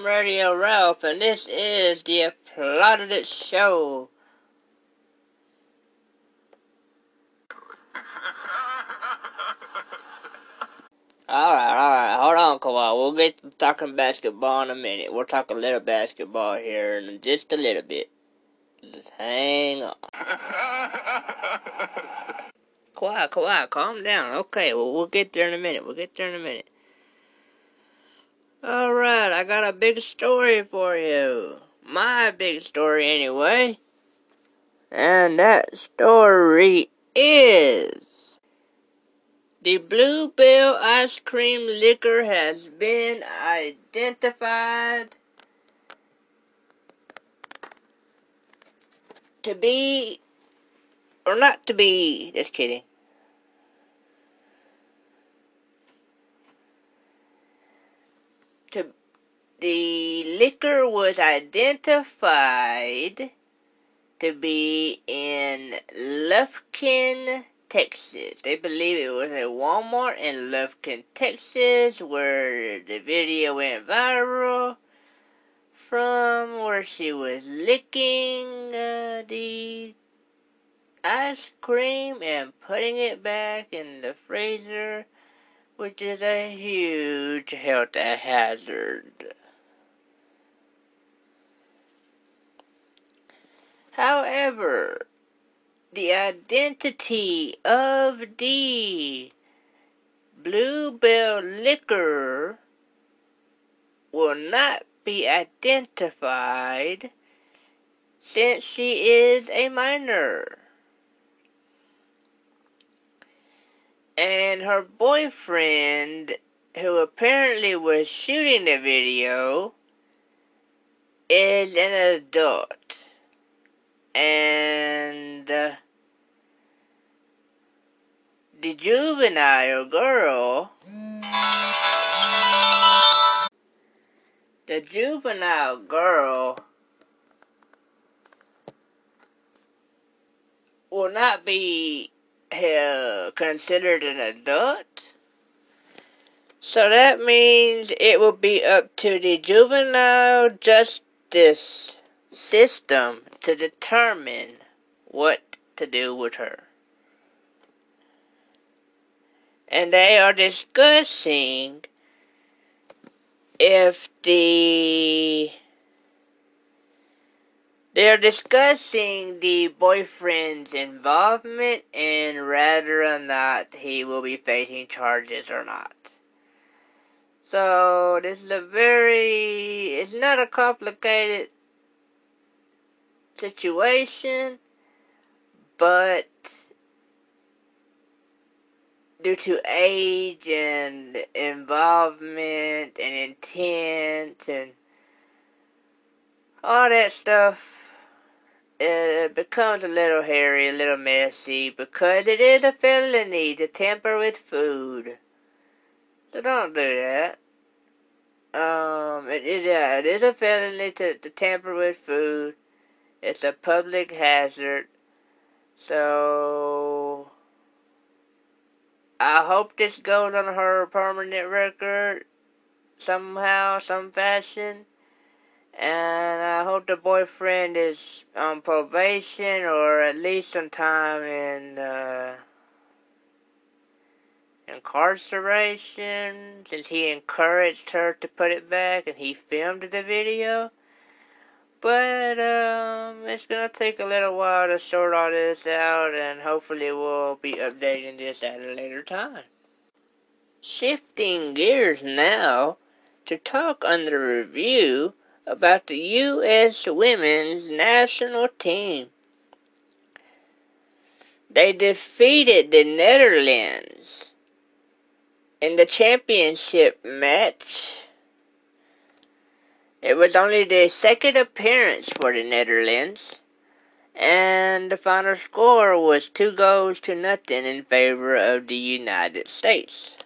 am Radio Ralph, and this is the Applauded It Show. Alright, alright, hold on, Kawhi. We'll get to talking basketball in a minute. We'll talk a little basketball here in just a little bit. Just hang on. Quiet, quiet, calm down. Okay, well, we'll get there in a minute. We'll get there in a minute. Alright, I got a big story for you. My big story, anyway. And that story is. The Bluebell ice cream licker has been identified to be, or not to be, just kidding. To, the licker was identified to be in Lufkin, Texas. They believe it was a Walmart in Lufkin, Texas, where the video went viral from where she was licking uh, the ice cream and putting it back in the freezer, which is a huge health hazard. However, the identity of the Bluebell licker will not be identified since she is a minor. And her boyfriend, who apparently was shooting the video, is an adult and uh, the juvenile girl, the juvenile girl will not be uh, considered an adult. So that means it will be up to the juvenile justice system to determine what to do with her. And they are discussing if the they're discussing the boyfriend's involvement and whether or not he will be facing charges or not. So this is a very it's not a complicated situation, but due to age and involvement and intent and all that stuff, it becomes a little hairy, a little messy, because it is a felony to tamper with food. So don't do that. Um, it is, yeah, it is a felony to, to tamper with food. It's a public hazard. So I hope this goes on her permanent record somehow, some fashion. And I hope the boyfriend is on probation or at least some time in uh, incarceration since he encouraged her to put it back and he filmed the video. But um, it's gonna take a little while to sort all this out, and hopefully we'll be updating this at a later time. Shifting gears now to talk on the review about the U.S. women's national team. They defeated the Netherlands in the championship match it was only the second appearance for the Netherlands, and the final score was two goals to nothing in favor of the United States.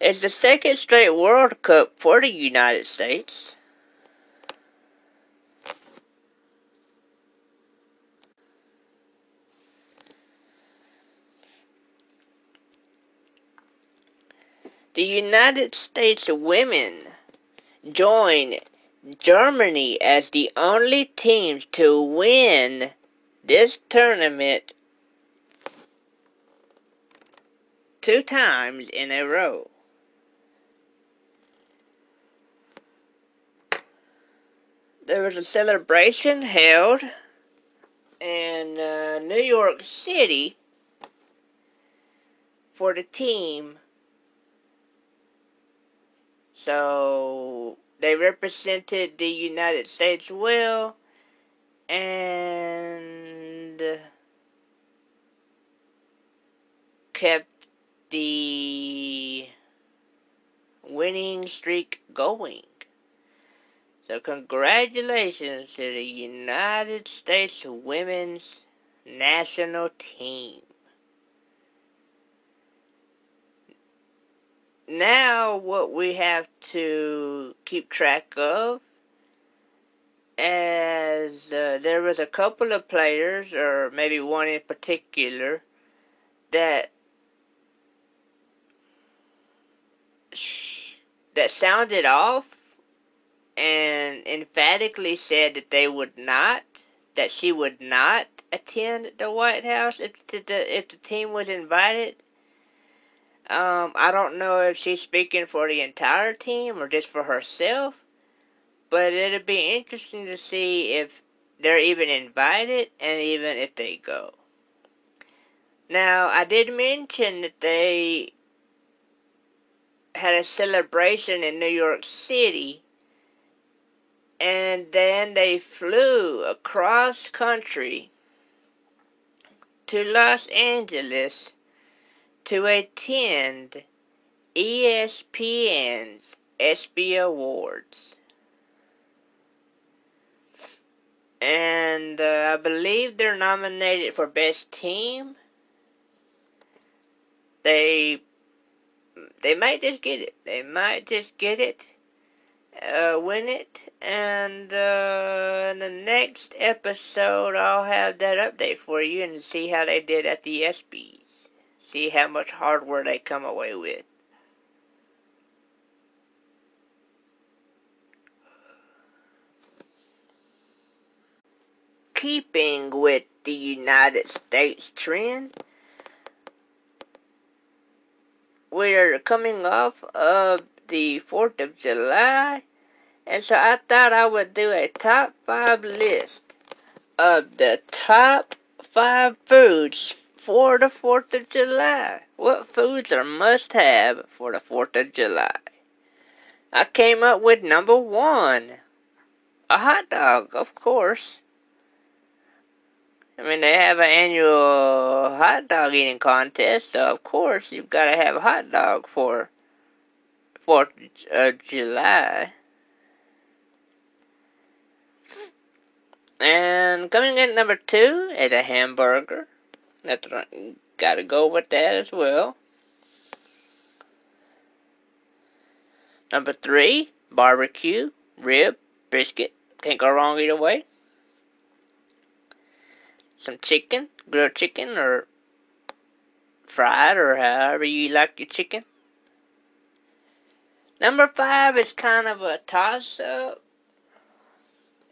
It's the second straight World Cup for the United States. The United States women join Germany as the only teams to win this tournament two times in a row. There was a celebration held in uh, New York City for the team. So they represented the United States well and kept the winning streak going. So, congratulations to the United States women's national team. Now, what we have to keep track of as uh, there was a couple of players, or maybe one in particular, that that sounded off and emphatically said that they would not, that she would not attend the White House if the if the team was invited. Um, I don't know if she's speaking for the entire team or just for herself, but it'll be interesting to see if they're even invited and even if they go. Now, I did mention that they had a celebration in New York City and then they flew across country to Los Angeles to attend ESPN's ESPY Awards. And uh, I believe they're nominated for Best Team. They they might just get it. They might just get it uh, win it. And uh, in the next episode, I'll have that update for you and see how they did at the ESPYs. See how much hardware they come away with. Keeping with the United States trend, we're coming off of the 4th of July. And so I thought I would do a top 5 list of the top 5 foods for the 4th of July. What foods are must have for the 4th of July? I came up with number 1. A hot dog, of course. I mean, they have an annual hot dog eating contest, so of course you've got to have a hot dog for 4th of July. And coming in number two is a hamburger. That's right. Gotta go with that as well. Number three, barbecue, rib, brisket. Can't go wrong either way. Some chicken, grilled chicken, or fried, or however you like your chicken. Number five is kind of a toss up.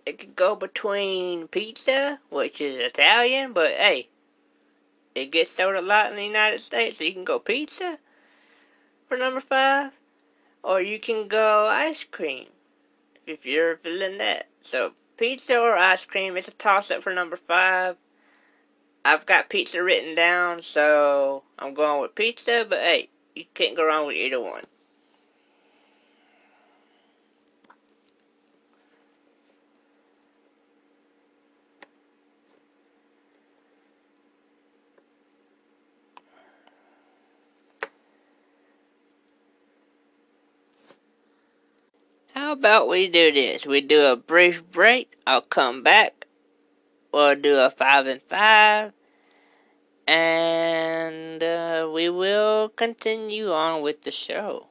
It could go between pizza, which is Italian, but hey, it gets sold a lot in the United States, so you can go pizza for number five, or you can go ice cream if you're feeling that. So pizza or ice cream is a toss up for number five. I've got pizza written down, so I'm going with pizza, but hey, you can't go wrong with either one. How about we do this? We do a brief break. I'll come back. We'll do a five and five. And uh, we will continue on with the show.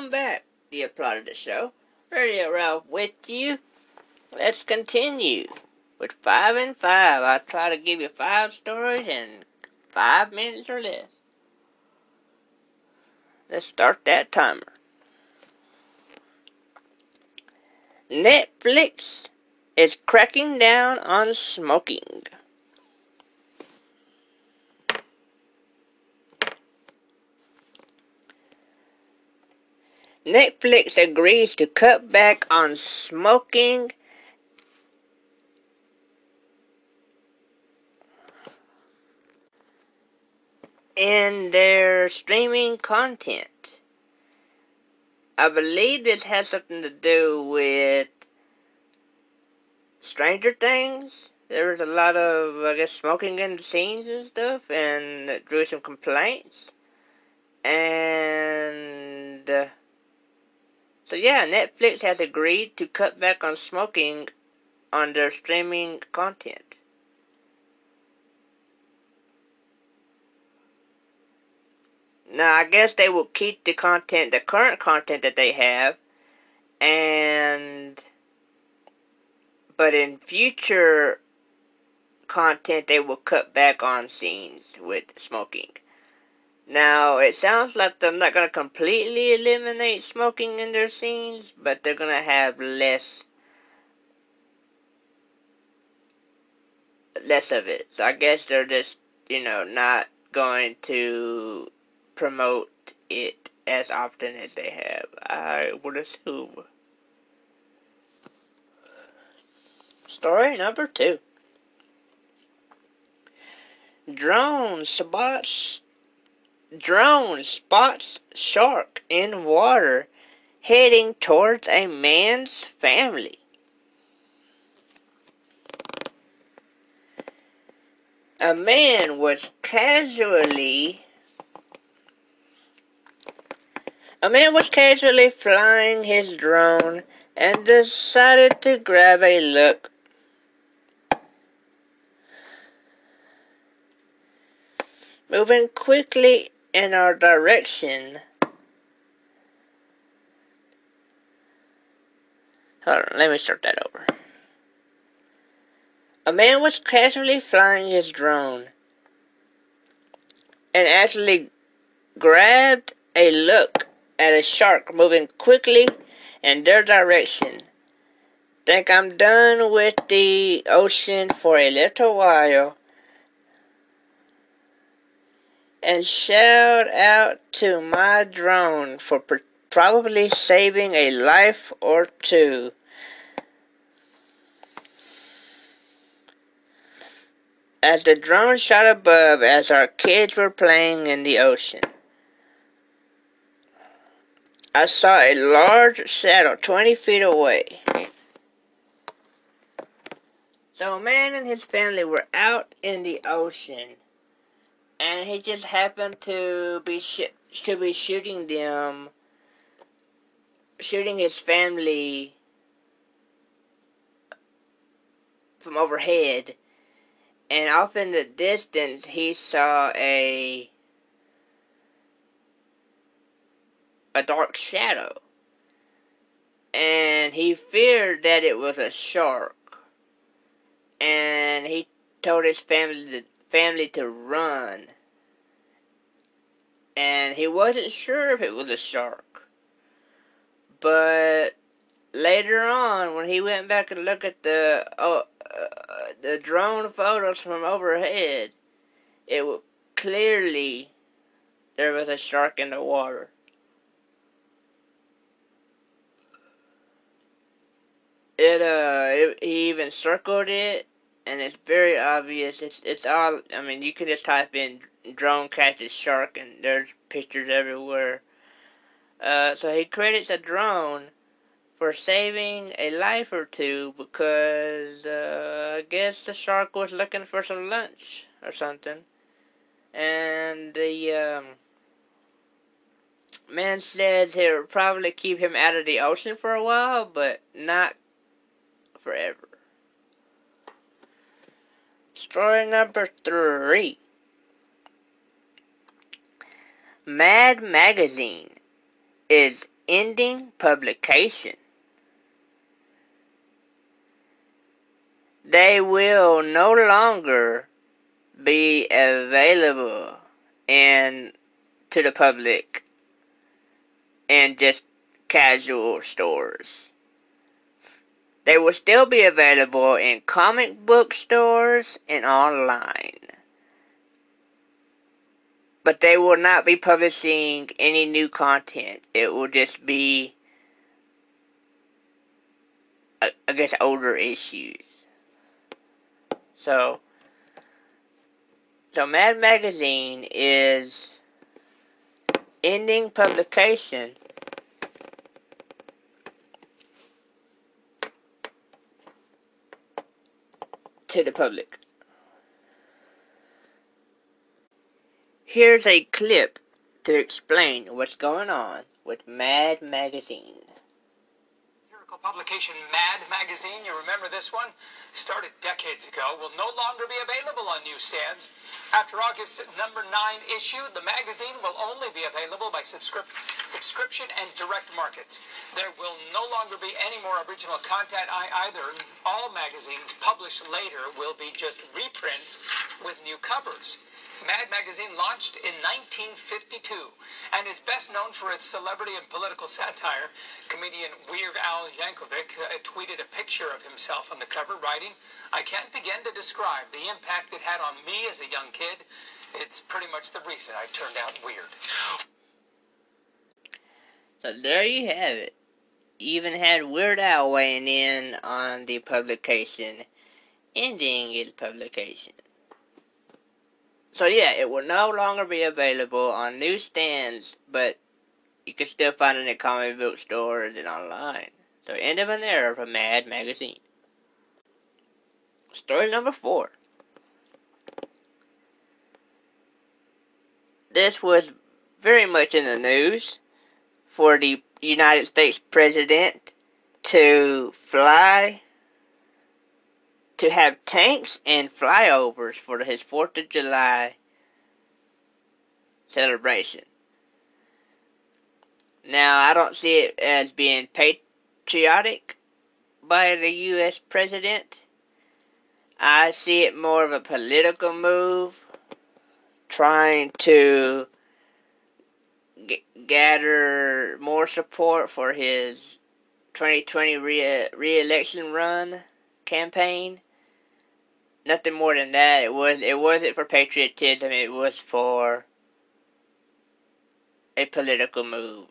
Welcome back, the applaud of the show. Radio Ralph with you. Let's continue with five and five. I'll try to give you five stories in five minutes or less. Let's start that timer. Netflix is cracking down on smoking. Netflix agrees to cut back on smoking in their streaming content. I believe this has something to do with Stranger Things. There was a lot of, I guess, smoking in the scenes and stuff, and it drew some complaints. And uh, so, yeah, Netflix has agreed to cut back on smoking on their streaming content. Now, I guess they will keep the content, the current content that they have, and but in future content, they will cut back on scenes with smoking. Now, it sounds like they're not going to completely eliminate smoking in their scenes, but they're going to have less less of it. So I guess they're just, you know, not going to promote it as often as they have. I would assume. Story number two. Drone spots drone spots shark in water heading towards a man's family. A man was casually A man was casually flying his drone and decided to grab a look. Moving quickly in our direction. Hold on, let me start that over. A man was casually flying his drone and actually grabbed a look at a shark moving quickly in their direction. Think I'm done with the ocean for a little while. And shout out to my drone for probably saving a life or two. As the drone shot above as our kids were playing in the ocean. I saw a large shadow 20 feet away. So a man and his family were out in the ocean, and he just happened to be sh- to be shooting them, shooting his family from overhead, and off in the distance he saw a a dark shadow. And he feared that it was a shark. And he told his family to, family to run. And he wasn't sure if it was a shark. But later on, when he went back and looked at the uh, uh, the drone photos from overhead, it was clearly there was a shark in the water. it uh it, he even circled it and it's very obvious. It's it's all i mean you can just type in drone catches shark and there's pictures everywhere. Uh so he credits a drone for saving a life or two because uh, I guess the shark was looking for some lunch or something, and the um, man says he'll probably keep him out of the ocean for a while, but not forever. Story number three Mad Magazine is ending publication. They will no longer be available in to the public in just casual stores. They will still be available in comic book stores and online. But they will not be publishing any new content. It will just be, I guess, older issues. So, so Mad Magazine is ending publication to the public. Here's a clip to explain what's going on with Mad Magazine publication Mad Magazine, you remember this one? Started decades ago, will no longer be available on newsstands. After August number 9 issue, the magazine will only be available by subscrip- subscription and direct markets. There will no longer be any more original content either. All magazines published later will be just reprints with new covers. Mad Magazine launched in 1952 and is best known for its celebrity and political satire. Comedian Weird Al Yankovic uh, tweeted a picture of himself on the cover, writing, I can't begin to describe the impact it had on me as a young kid. It's pretty much the reason I turned out weird. So there you have it. Even had Weird Al weighing in on the publication, ending its publication. So yeah, it will no longer be available on newsstands, but you can still find it in comic book stores and online. So end of an era for Mad Magazine. Story number four. This was very much in the news for the United States President to fly to have tanks and flyovers for his 4th of July celebration. Now, I don't see it as being patriotic by the U.S. president. I see it more of a political move, trying to g- gather more support for his 2020 re- re-election run campaign nothing more than that. It was it wasn't for patriotism. It was for a political move.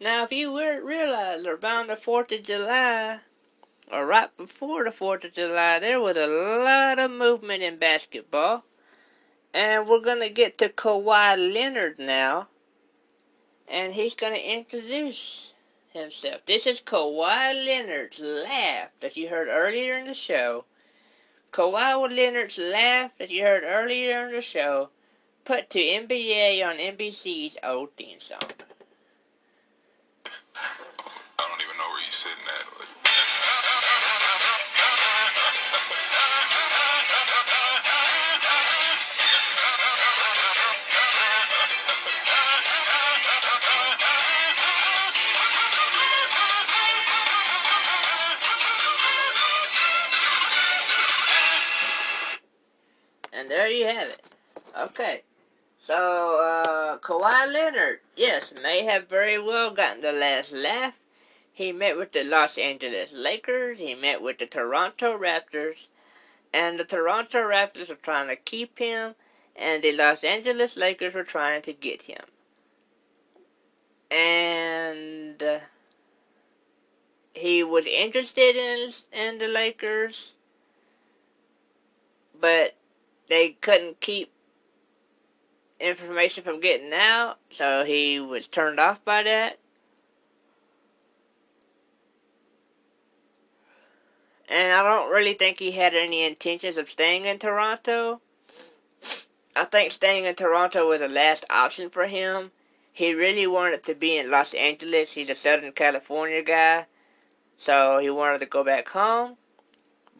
Now, if you were realize around the 4th of July, or right before the 4th of July, there was a lot of movement in basketball. And we're to get to Kawhi Leonard now and he's going to introduce himself. This is Kawhi Leonard's laugh that you heard earlier in the show. Kawhi Leonard's laugh that you heard earlier in the show, put to NBA on NBC's old theme song. I don't even know where he's sitting at. There you have it. Okay. So, uh, Kawhi Leonard, yes, may have very well gotten the last laugh. He met with the Los Angeles Lakers, he met with the Toronto Raptors, and the Toronto Raptors were trying to keep him, and the Los Angeles Lakers were trying to get him. And he was interested in in the Lakers, but they couldn't keep information from getting out, so he was turned off by that. And I don't really think he had any intentions of staying in Toronto. I think staying in Toronto was the last option for him. He really wanted to be in Los Angeles. He's a Southern California guy. So he wanted to go back home.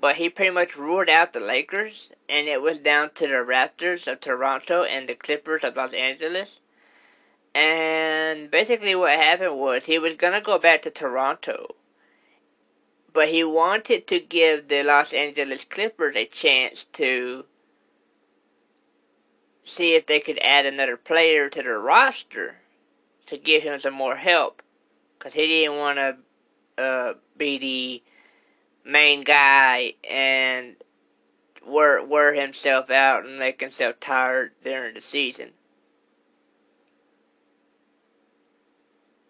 But he pretty much ruled out the Lakers, and it was down to the Raptors of Toronto and the Clippers of Los Angeles. And basically, what happened was he was gonna go back to Toronto, but he wanted to give the Los Angeles Clippers a chance to see if they could add another player to their roster to give him some more help, because he didn't want to uh, be the main guy and wear wear himself out and make himself tired during the season.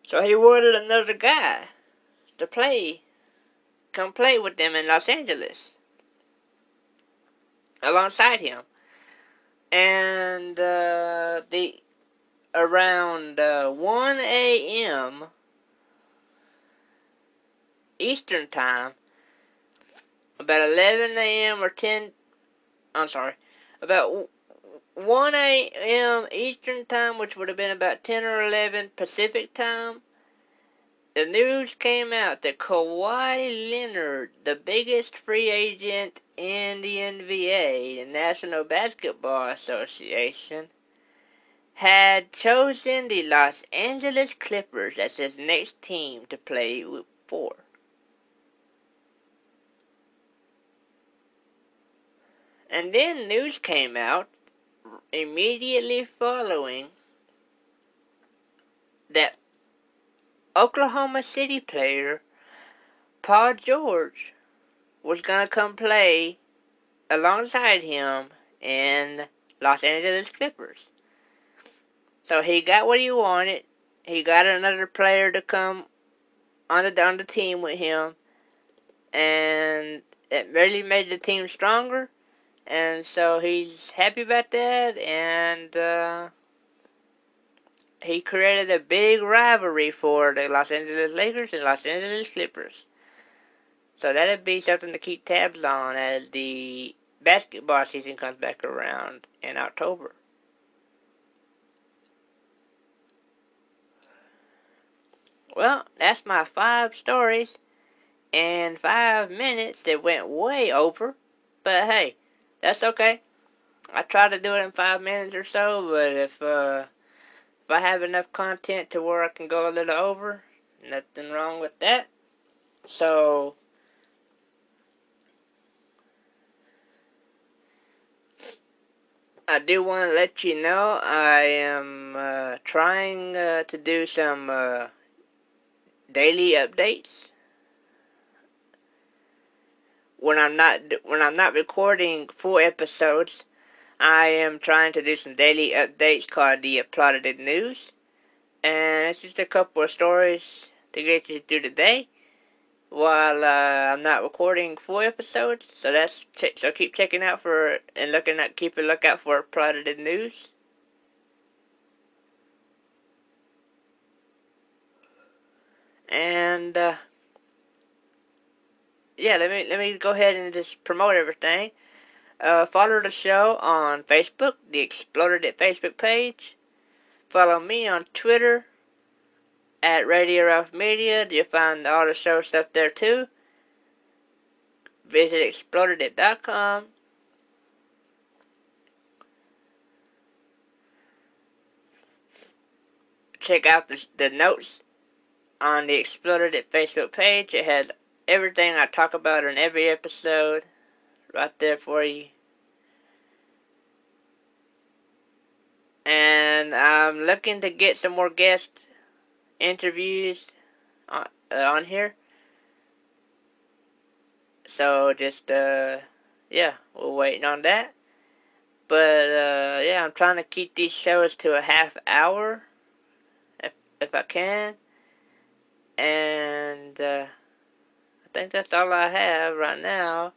So he wanted another guy to play, come play with them in Los Angeles, alongside him. And uh, the around uh, 1 a.m. Eastern time, about 11 a.m. or 10, I'm sorry, about 1 a.m. Eastern Time, which would have been about 10 or 11 Pacific Time, the news came out that Kawhi Leonard, the biggest free agent in the NBA, the National Basketball Association, had chosen the Los Angeles Clippers as his next team to play for. And then news came out immediately following that Oklahoma City player Paul George was going to come play alongside him in Los Angeles Clippers. So he got what he wanted. He got another player to come on the on the team with him, and it really made the team stronger and so he's happy about that, and uh, he created a big rivalry for the Los Angeles Lakers and Los Angeles Clippers. So that'd be something to keep tabs on as the basketball season comes back around in October. Well, that's my five stories in five minutes that went way over. But hey, that's okay. I try to do it in five minutes or so, but if uh, if I have enough content to where I can go a little over, nothing wrong with that. So I do want to let you know I am uh, trying uh, to do some uh, daily updates when I'm not when I'm not recording full episodes, I am trying to do some daily updates called the Applauded News, and it's just a couple of stories to get you through the day while uh, I'm not recording full episodes. So that's so keep checking out for and looking at keep a lookout for Applauded News. And uh, yeah, let me let me go ahead and just promote everything. Uh, follow the show on Facebook, the Exploded It Facebook page. Follow me on Twitter at Radio Ralph Media. You'll find all the show stuff there too. Visit explodedit.com. Check out the, the notes on the Exploded It Facebook page. It has everything I talk about in every episode right there for you. And I'm looking to get some more guest interviews on, uh, on here. So just, uh, yeah, we're waiting on that. But, uh, yeah, I'm trying to keep these shows to a half hour if, if I can. And, uh, think that's all I have right now.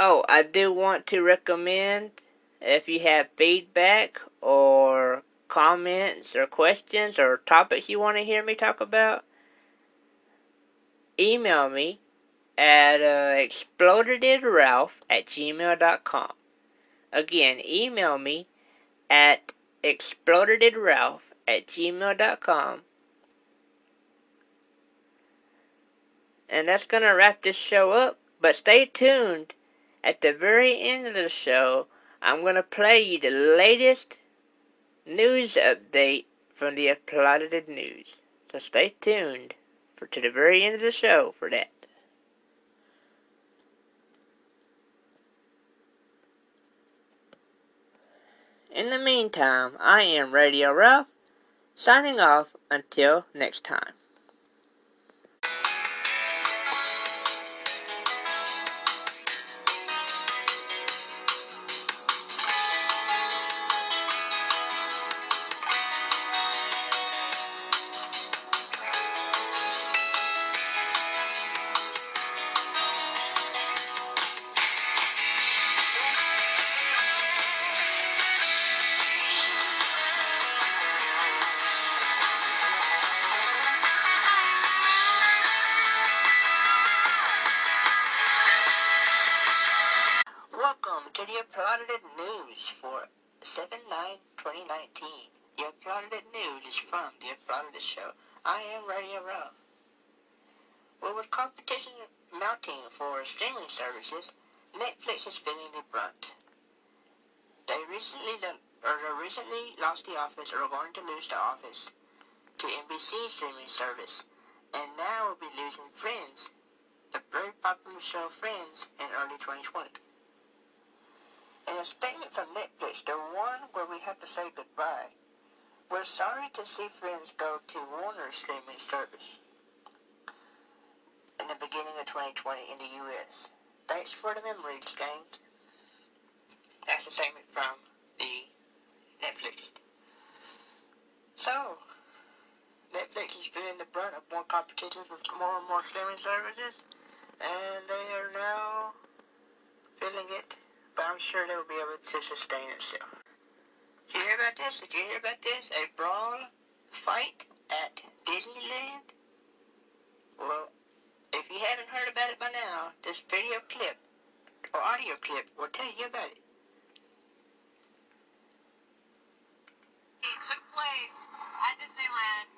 Oh, I do want to recommend if you have feedback or comments or questions or topics you want to hear me talk about, email me at uh, explodedidralph at gmail.com. Again, email me at explodedidralph at gmail.com And that's gonna wrap this show up. But stay tuned. At the very end of the show, I'm going to play you the latest news update from the Applauded News. So stay tuned for to the very end of the show for that. In the meantime, I am Radio Ralph, signing off until next time. News is from The Applauded Show. I am Radio Ralph. Well, with competition mounting for streaming services, Netflix is feeling the brunt. They recently, or they recently lost The Office or are going to lose The Office to NBC streaming service, and now will be losing Friends, the very popular show Friends, in early 2020. In a statement from Netflix, the one where we have to say goodbye, we're sorry to see Friends go to Warner streaming service in the beginning of 2020 in the U.S. Thanks for the memories, gang. That's a statement from the Netflix. So, Netflix is feeling the brunt of more competition with more and more streaming services, and they are now feeling it but I'm sure they will be able to sustain itself. Did you hear about this? Did you hear about this? A brawl fight at Disneyland? Well, if you haven't heard about it by now, this video clip or audio clip will tell you about it. It took place at Disneyland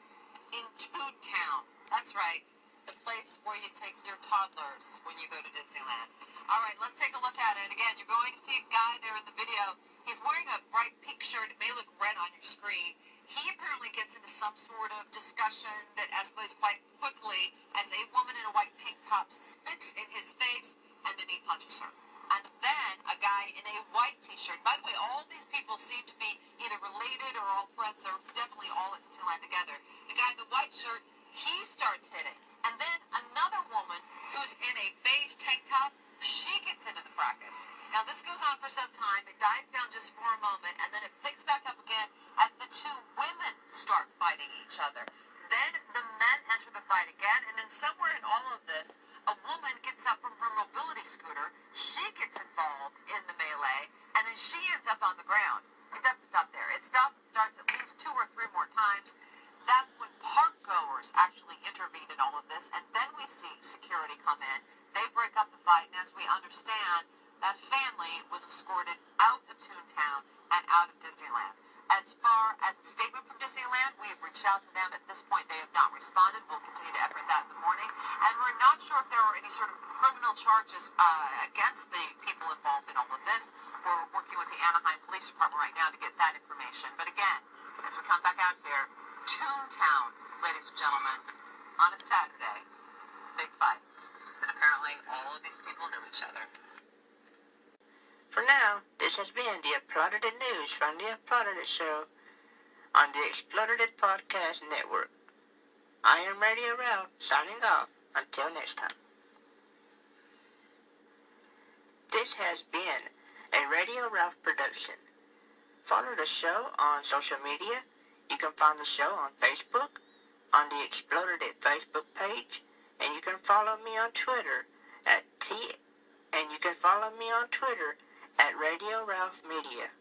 in Toontown. That's right the place where you take your toddlers when you go to Disneyland. All right, let's take a look at it. Again, you're going to see a guy there in the video. He's wearing a bright pink shirt. It may look red on your screen. He apparently gets into some sort of discussion that escalates quite quickly as a woman in a white tank top spits in his face and then he punches her. And then a guy in a white t-shirt. By the way, all these people seem to be either related or all friends. They're definitely all at Disneyland together. The guy in the white shirt, he starts hitting. And then another woman who's in a beige tank top, she gets into the fracas. Now this goes on for some time. It dies down just for a moment, and then it picks back up again as the two women start fighting each other. Then the men enter the fight again, and then somewhere in all of this, a woman gets up from her mobility scooter. She gets involved in the melee, and then she ends up on the ground. It doesn't stop there. It stops and starts at least two or three more times. That's when park goers actually intervene in all of this, and then we see security come in. They break up the fight, and as we understand, that family was escorted out of Toontown and out of Disneyland. As far as a statement from Disneyland, we have reached out to them. At this point, they have not responded. We'll continue to effort that in the morning. And we're not sure if there are any sort of criminal charges uh, against the people involved in all of this. We're working with the Anaheim Police Department right now to get that information. But again, as we come back out here, Toontown, ladies and gentlemen, on a Saturday. Big fights. And apparently all of these people knew each other. For now, this has been the Applauded News from the Applauded Show on the Exploded Podcast Network. I am Radio Ralph, signing off. Until next time. This has been a Radio Ralph production. Follow the show on social media you can find the show on Facebook, on the Exploded Facebook page, and you can follow me on Twitter at T, and you can follow me on Twitter at Radio Ralph Media.